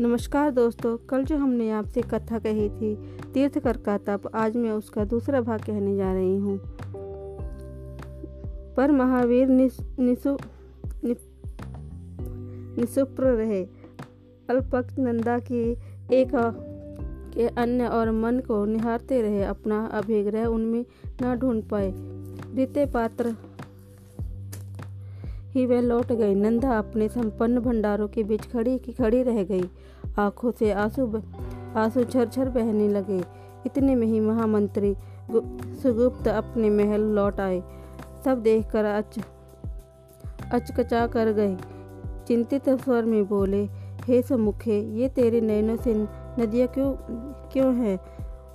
नमस्कार दोस्तों कल जो हमने आपसे कथा कही थी तीर्थकर का तप आज मैं उसका दूसरा भाग कहने जा रही हूँ। पर महावीर निस, निसु, नि, रहे। अल्पक नंदा की एक के अन्य और मन को निहारते रहे अपना अभिग्रह उनमें न ढूंढ पाए। द्वितीय पात्र ही वह लौट गई नंदा अपने संपन्न भंडारों के बीच खड़ी की खड़ी रह गई। आँखों से आँसू आँसू झरझर बहने लगे। इतने में ही महामंत्री सुगुप्त अपने महल लौट आए। सब देखकर अच अचकचा कर गए। चिंतित स्वर में बोले, हे समुखे ये तेरे नैनों से नदियाँ क्यों क्यों है?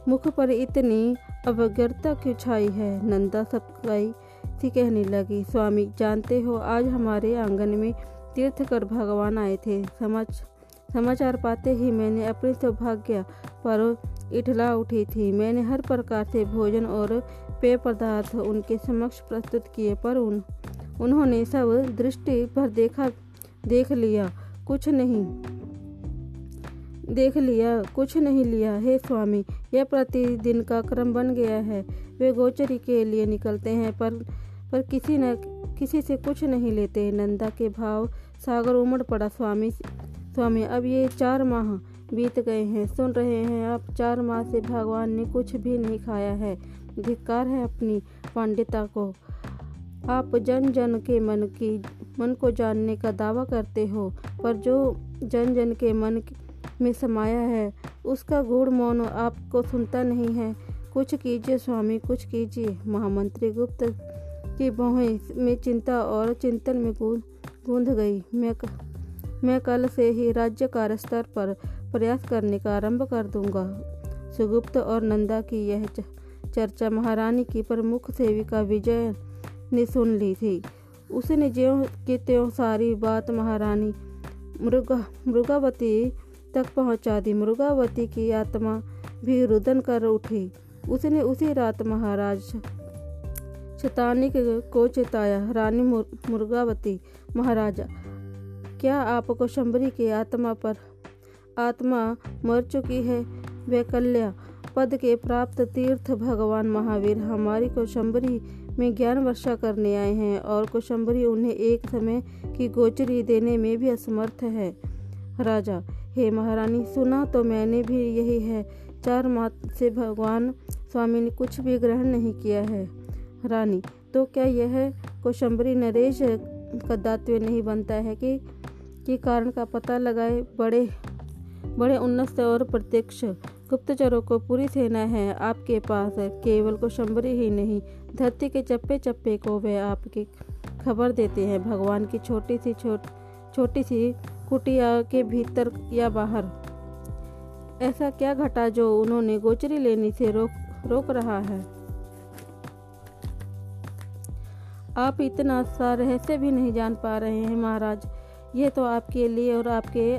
मुख पर इतनी अवज्ञता क्यों छाई है? नंदा सबकाई सी कहने लगी, स्वामी, जानते हो, आज हमारे आँगन में तीर्थ कर भगवान आए थे। समझ समाचार पाते ही मैंने अपने सौभाग्य पर इठला उठी थी। मैंने हर प्रकार से भोजन और पेय पदार्थ उनके समक्ष प्रस्तुत किए, पर उन, उन्होंने सब दृष्टि पर देखा, देख लिया, कुछ नहीं। देख लिया, कुछ नहीं लिया। हे स्वामी, यह प्रतिदिन का क्रम बन गया है। वे गोचरी के लिए निकलते हैं, पर पर किसी न, किसी से कुछ नहीं लेते। नंदा के भाव सागर उमड़ पड़ा। स्वामी स्वामी, अब ये चार माह बीत गए हैं। सुन रहे हैं आप, चार माह से भगवान ने कुछ भी नहीं खाया है। धिक्कार है अपनी पांडिता को। आप जन जन के मन की, मन को जानने का दावा करते हो, पर जो जन जन के मन में समाया है, उसका गुड़ मौन आपको सुनता नहीं है। कुछ कीजिए स्वामी, कुछ कीजिए। महामंत्री गुप्त की बाहें में चिंता और चिंतन में गूंध गई। मैं मैं कल से ही राज्य कार्य स्तर पर प्रयास करने का आरंभ कर दूँगा। सुगुप्त और नंदा की यह चर्चा महारानी की प्रमुख सेविका विजय ने सुन ली थी। उसने ज्यों की त्यों सारी बात महारानी मृगा, मृगावती तक पहुँचा दी। मृगावती की आत्मा भी रुदन कर उठी। उसने उसी रात महाराज शतानिक को चेताया। रानी मुर्गावती महाराजा क्या आपको शंबरी की आत्मा पर आत्मा मर चुकी है? वे कल्या पद के प्राप्त तीर्थ भगवान महावीर हमारी कोशंबरी में ज्ञान वर्षा करने आए हैं और कोशंबरी उन्हें एक समय की गोचरी देने में भी असमर्थ है। राजा, हे महारानी, सुना तो मैंने भी यही है। चार माह से भगवान स्वामी ने कुछ भी ग्रहण नहीं किया है। रानी तो क्या यह कोशंबरी नरेश का दात्व्य नहीं बनता है कि कि कारण का पता लगाए बड़े बड़े उन्नत और प्रत्यक्ष गुप्तचरों को पूरी सेना है आपके पास। केवल कोशंबरी ही नहीं, धरती के चप्पे चप्पे को वे आपकी खबर देते हैं। भगवान की छोटी सी छोट, छोटी सी कुटिया के भीतर या बाहर। ऐसा क्या घटा जो उन्होंने गोचरी लेने से रोक रोक रहा है? आप इतना सा रहस्य भी नहीं जान पा रहे हैं महाराज। ये तो आपके लिए और आपके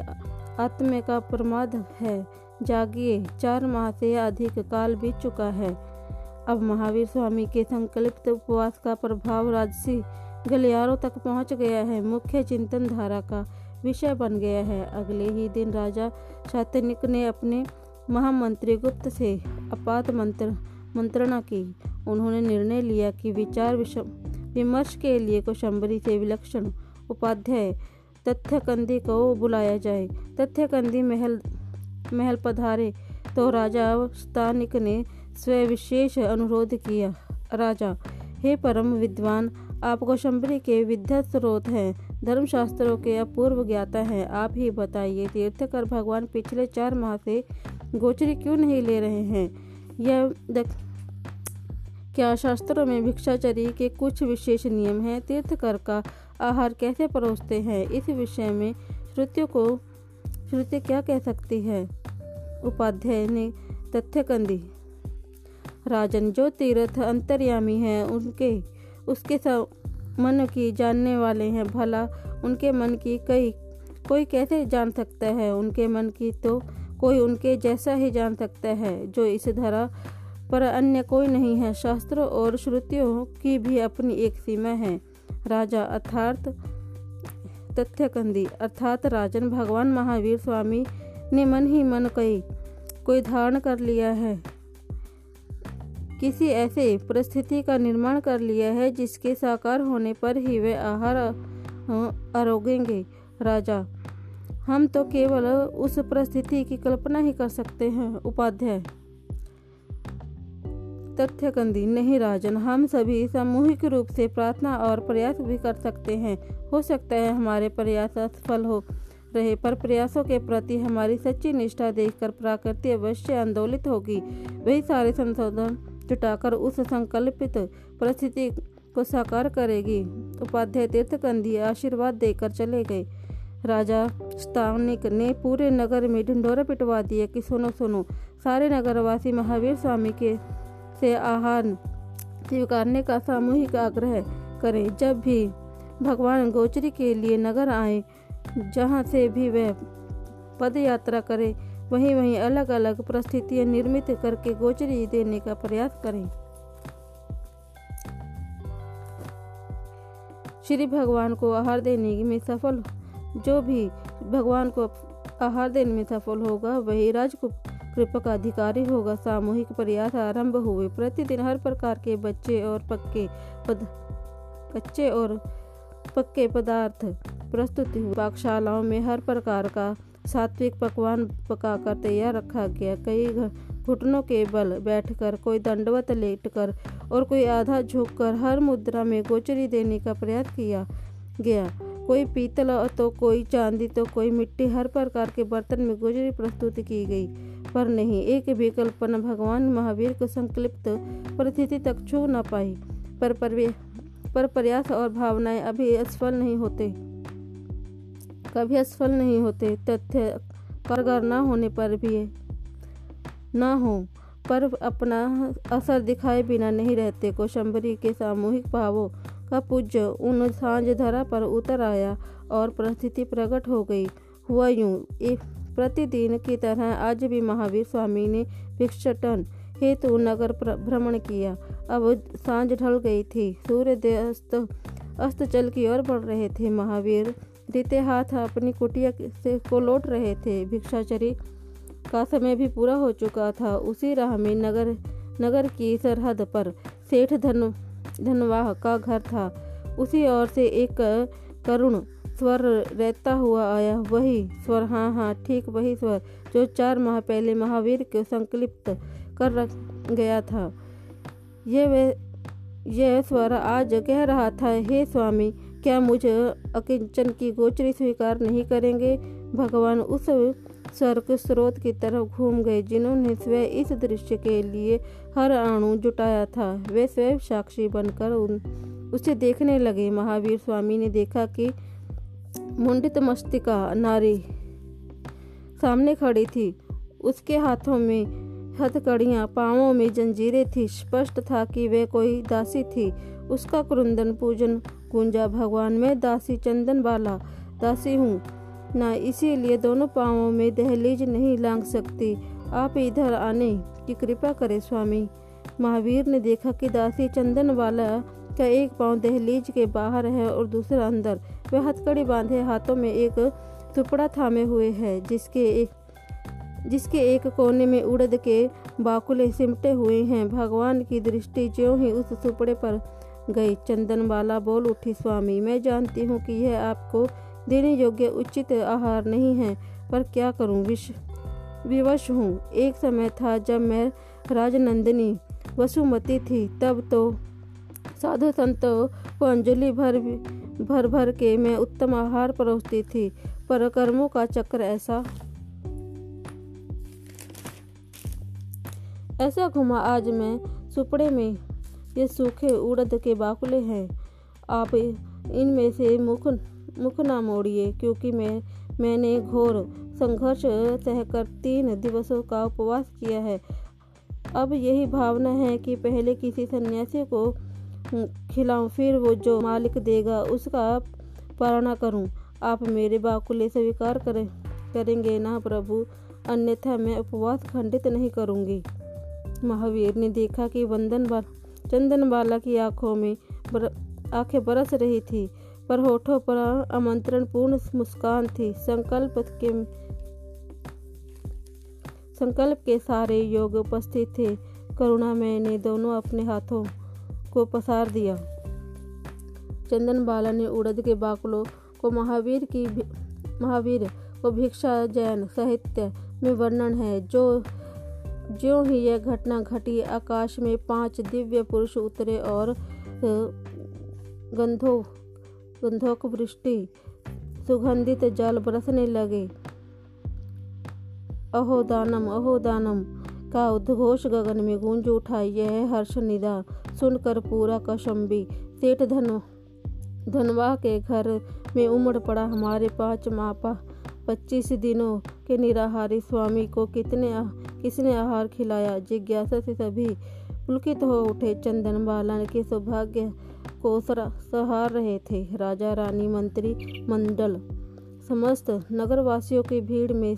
आत्म का प्रमाद है। जागिए, चार माह से अधिक काल बीत चुका है। अब महावीर स्वामी के संकल्पित उपवास का प्रभाव राजसी गलियारों तक पहुँच गया है। मुख्य चिंतन धारा का विषय बन गया है। अगले ही दिन राजा शातनिक ने अपने महामंत्री गुप्त से अपात मंत्र, मंत्रणा की। उन्होंने निर्णय लिया कि विचार विमर्श के लिए कोशंबरी से विलक्षण उपाध्याय तथ्यकंदी को बुलाया जाए। तथ्यकंदी महल महल पधारे तो राजा स्थानिक ने स्वविशेष अनुरोध किया। राजा, हे परम विद्वान, आप कौशंबरी के विद्या स्रोत हैं, धर्मशास्त्रों के अपूर्व ज्ञाता हैं। आप ही बताइए, तीर्थकर भगवान पिछले चार माह से गोचरी क्यों नहीं ले रहे हैं? यह क्या शास्त्रों में भिक्षाचरी के कुछ विशेष नियम हैं? तीर्थकर का आहार कैसे परोसते हैं? इस विषय में श्रुतियों को श्रुति क्या कह सकती है? उपाध्याय ने तथ्यकंदी राजन जो तीर्थ अंतर्यामी हैं, उनके, उसके सब मन की जानने वाले हैं। भला उनके मन की कई, कोई कैसे जान सकता है? उनके मन की तो कोई उनके जैसा ही जान सकता है, जो इस धरा पर अन्य कोई नहीं है। शास्त्रों और श्रुतियों की भी अपनी एक सीमा है। राजा अर्थात तथ्यकंदी। अर्थात राजन भगवान महावीर स्वामी ने मन ही मन कई, कोई धारण कर लिया है। किसी ऐसे परिस्थिति का निर्माण कर लिया है जिसके साकार होने पर ही वे आहार आरोगेंगे। राजा, हम तो केवल उस परिस्थिति की कल्पना ही कर सकते हैं। उपाध्याय तथ्य कंदी नहीं राजन, हम सभी सामूहिक रूप से प्रार्थना और प्रयास भी कर सकते हैं। हो सकता है हमारे प्रयास असफल हो रहे, पर प्रयासों के प्रति हमारी सच्ची निष्ठा देखकर प्रकृति अवश्य आंदोलित होगी। वही सारे संशोधन जुटाकर उस संकल्पित परिस्थिति को साकार करेगी। उपाध्याय तीर्थ तीर्थकंदी आशीर्वाद देकर चले गए। राजा स्थानिक ने पूरे नगर में ढिंडोरा पिटवा दिया कि, सुनो सुनो, सारे नगरवासी महावीर स्वामी के से आहार स्वीकारने का सामूहिक आग्रह करें। जब भी भगवान गोचरी के लिए नगर आए, जहाँ से भी वह पद यात्रा करे, वहीं वहीं अलग अलग परिस्थितियाँ निर्मित करके गोचरी देने का प्रयास करें। श्री भगवान को आहार देने में सफल, जो भी भगवान को आहार देने में सफल होगा, वही राजकुप कृपा का अधिकारी होगा। सामूहिक प्रयास आरंभ हुए। प्रतिदिन हर प्रकार के बच्चे और पक्के पद, कच्चे और पक्के पदार्थ प्रस्तुत हुए। पाकशालाओं में हर प्रकार का सात्विक पकवान पकाकर तैयार रखा गया। कई घुटनों के बल बैठकर, कोई दंडवत लेटकर और कोई आधा झुककर हर मुद्रा में गोचरी देने का प्रयास किया गया। कोई पीतल तो कोई चांदी तो कोई मिट्टी। हर प्रकार के बर्तन में गोचरी प्रस्तुत की गई। पर नहीं, एक भी कल्पना भगवान महावीर को संकलिप्त परिस्थिति तक छू न पाई, पर पर प्रयास और भावनाएँ अभी असफल नहीं होते। कभी असफल नहीं होते, तथ्य कारगर न होने पर भी न हो, पर अपना असर दिखाए बिना नहीं रहते। कोशंबरी के सामूहिक भावों का पूज्य उन साँझ धरा पर उतर आया और परिस्थिति प्रकट हो गई। हुआ यूँ, एक प्रतिदिन की तरह आज भी महावीर स्वामी ने भिक्षटन हेतु नगर भ्रमण किया। अब साँझ ढल गई थी। सूर्य अस्त अस्त चल की ओर बढ़ रहे थे। महावीर रीते हाथ अपनी कुटिया से को लौट रहे थे। भिक्षाचरी का समय भी पूरा हो चुका था। उसी राह में नगर नगर की सरहद पर सेठ धन, धनवाह का घर था। उसी ओर से एक करुण स्वर रहता हुआ आया, वही स्वर हाँ हाँ ठीक वही स्वर जो चार माह पहले महावीर को संकलिप्त कर रख गया था। यह वे यह स्वर आज कह रहा था, हे स्वामी, क्या मुझ अकिंचन की गोचरी स्वीकार नहीं करेंगे? भगवान उस स्वर्ग स्रोत की तरफ़ घूम गए जिन्होंने स्वयं इस दृश्य के लिए हर अणु जुटाया था। वे स्वयं साक्षी बनकर उन, उसे देखने लगे। महावीर स्वामी ने देखा कि मुंडित मस्तिका नारी सामने खड़ी थी। उसके हाथों में हथकड़ियाँ, पाँवों में जंजीरें थी। स्पष्ट था कि वे कोई दासी थी। उसका क्रुंदन पूजन गुंजा, भगवान में दासी चंदन वाला दासी हूँ। ना इसीलिए दोनों पाँवों में दहलीज नहीं लांग सकती। आप इधर आने की कृपा करें स्वामी। महावीर ने देखा कि दासी चंदन वाला का एक पाँव दहलीज के बाहर है और दूसरा अंदर। वह हथकड़ी बांधे हाथों में एक टुकड़ा थामे हुए है, जिसके एक जिसके एक कोने में उड़द के बाकुले सिमटे हुए हैं। भगवान की दृष्टि ज्यों ही उस सुपड़े पर गई चंदनबाला बोल उठी, स्वामी, मैं जानती हूँ कि यह आपको देने योग्य उचित आहार नहीं है, पर क्या करूँ? विश, विवश हूँ। एक समय था जब मैं राजनंदिनी वसुमती थी, तब तो साधु संतों को अंजलि भर भर भर के मैं उत्तम आहार परोसती थी, पर कर्मों का चक्र ऐसा। ऐसा घुमा आज मैं सुपड़े में, ये सूखे उड़द के बाकुले हैं। आप इनमें से मुख मुख ना मोड़िए, क्योंकि मैं मैंने घोर संघर्ष सहकर तीन दिवसों का उपवास किया है। अब यही भावना है कि पहले किसी सन्यासी को खिलाऊं फिर वो जो मालिक देगा उसका पारणा करूँ। आप मेरे बाकुले स्वीकार करें करेंगे ना प्रभु? अन्यथा मैं उपवास खंडित नहीं करूँगी। महावीर ने देखा कि वंदन बाल चंदन बाला की आँखों में बर, आँखें बरस रही थी पर होठों पर आमंत्रण पूर्ण मुस्कान थी। संकल्प के संकल्प के सारे योग उपस्थित थे। करुणा मैंने दोनों अपने हाथों को पसार दिया। चंदन बाला ने उड़द के बाकलों को महावीर की महावीर को भिक्षा, जैन साहित्य में वर्णन है। जो जो ही यह घटना घटी, आकाश में पाँच दिव्य पुरुष उतरे और गंधो गंधोक वृष्टि, सुगंधित जल बरसने लगे। अहो दानम अहो दानम का उद्घोष गगन में गूंज उठा यह हर्ष निदा। सुनकर पूरा कशम्बी। सेठ धन धनवा के घर में उमड़ पड़ा हमारे पाँच मापा। पच्चीस दिनों के निराहारी स्वामी को कितने आ, किसने आहार खिलाया? जिज्ञासा से सभी पुलकित हो उठे। चंदन बालन के सौभाग्य को सहार रहे थे। राजा रानी मंत्री मंडल समस्त नगरवासियों की भीड़ में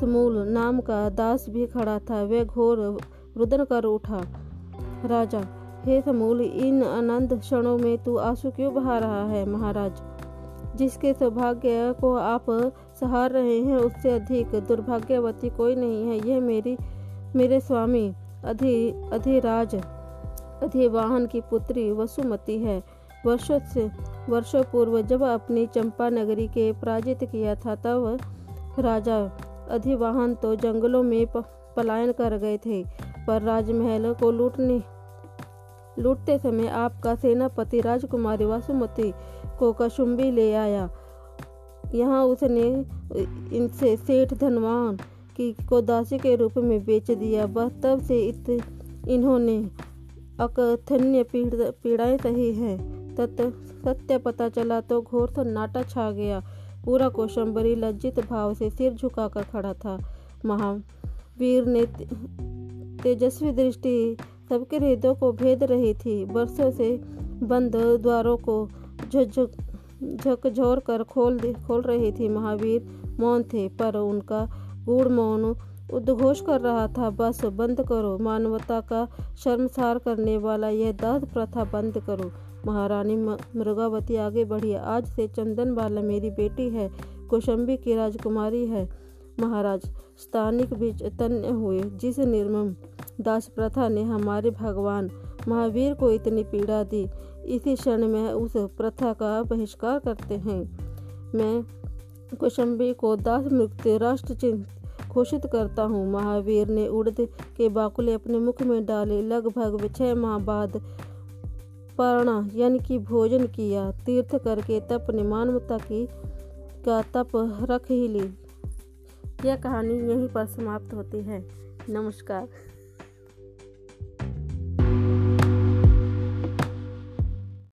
समूल नाम का दास भी खड़ा था। वह घोर रुदन कर उठा, राजा, हे समूल, इन आनंद क्षणों में तू आँसू क्यों बहा रहा है महाराज? जिसके सौभाग्य को आप सहार रहे हैं, उससे अधिक दुर्भाग्यवती कोई नहीं है। यह मेरी, मेरे स्वामी, अधि, अधिराज, अधिवाहन की पुत्री वसुमती है। वर्षों से वर्षों पूर्व जब अपनी चंपा नगरी के पराजित किया था, तब राजा अधिवाहन तो जंगलों में पलायन कर गए थे, पर राजमहल को लूटने लूटते समय आपका सेनापति राजकुमारी वासुमती को कशुम्बी ले आया। यहाँ उसने इनसे सेठ धनवान की को दासी के रूप में बेच दिया। बस तब से इत इन्होंने अकथन्य पीड़ाएँ सही हैं। तत् सत्य पता चला तो घोर सन्नाटा छा गया। पूरा कोशंबरी लज्जित भाव से सिर झुकाकर खड़ा था। महावीर ने तेजस्वी दृष्टि सबके हृदयों को भेद रही थी। वर्षों से बंद द्वारों को झकझोर कर खोल खोल रही थी। महावीर मौन थे, पर उनका गूढ़ मौन उद्घोष कर रहा था। बस, बंद करो। मानवता का शर्मसार करने वाला यह दास प्रथा बंद करो। महारानी मृगावती आगे बढ़ी। आज से चंदन बाला मेरी बेटी है, कौशंबी की राजकुमारी है। महाराज, स्थानिक भी चैतन्य हुए। जिस निर्मम दास प्रथा ने हमारे भगवान महावीर को इतनी पीड़ा दी, इसी क्षण में उस प्रथा का बहिष्कार करते हैं। मैं कौशंबी को दास मुक्त राष्ट्र चिन्ह घोषित करता हूँ। महावीर ने उड़द के बाकुले अपने मुख में डाले। लगभग छह माह बाद पारणा, यानी कि भोजन किया, तीर्थ करके तप ने मानवता की, का तप रख ही ली। यह कहानी यहीं पर समाप्त होती है। नमस्कार।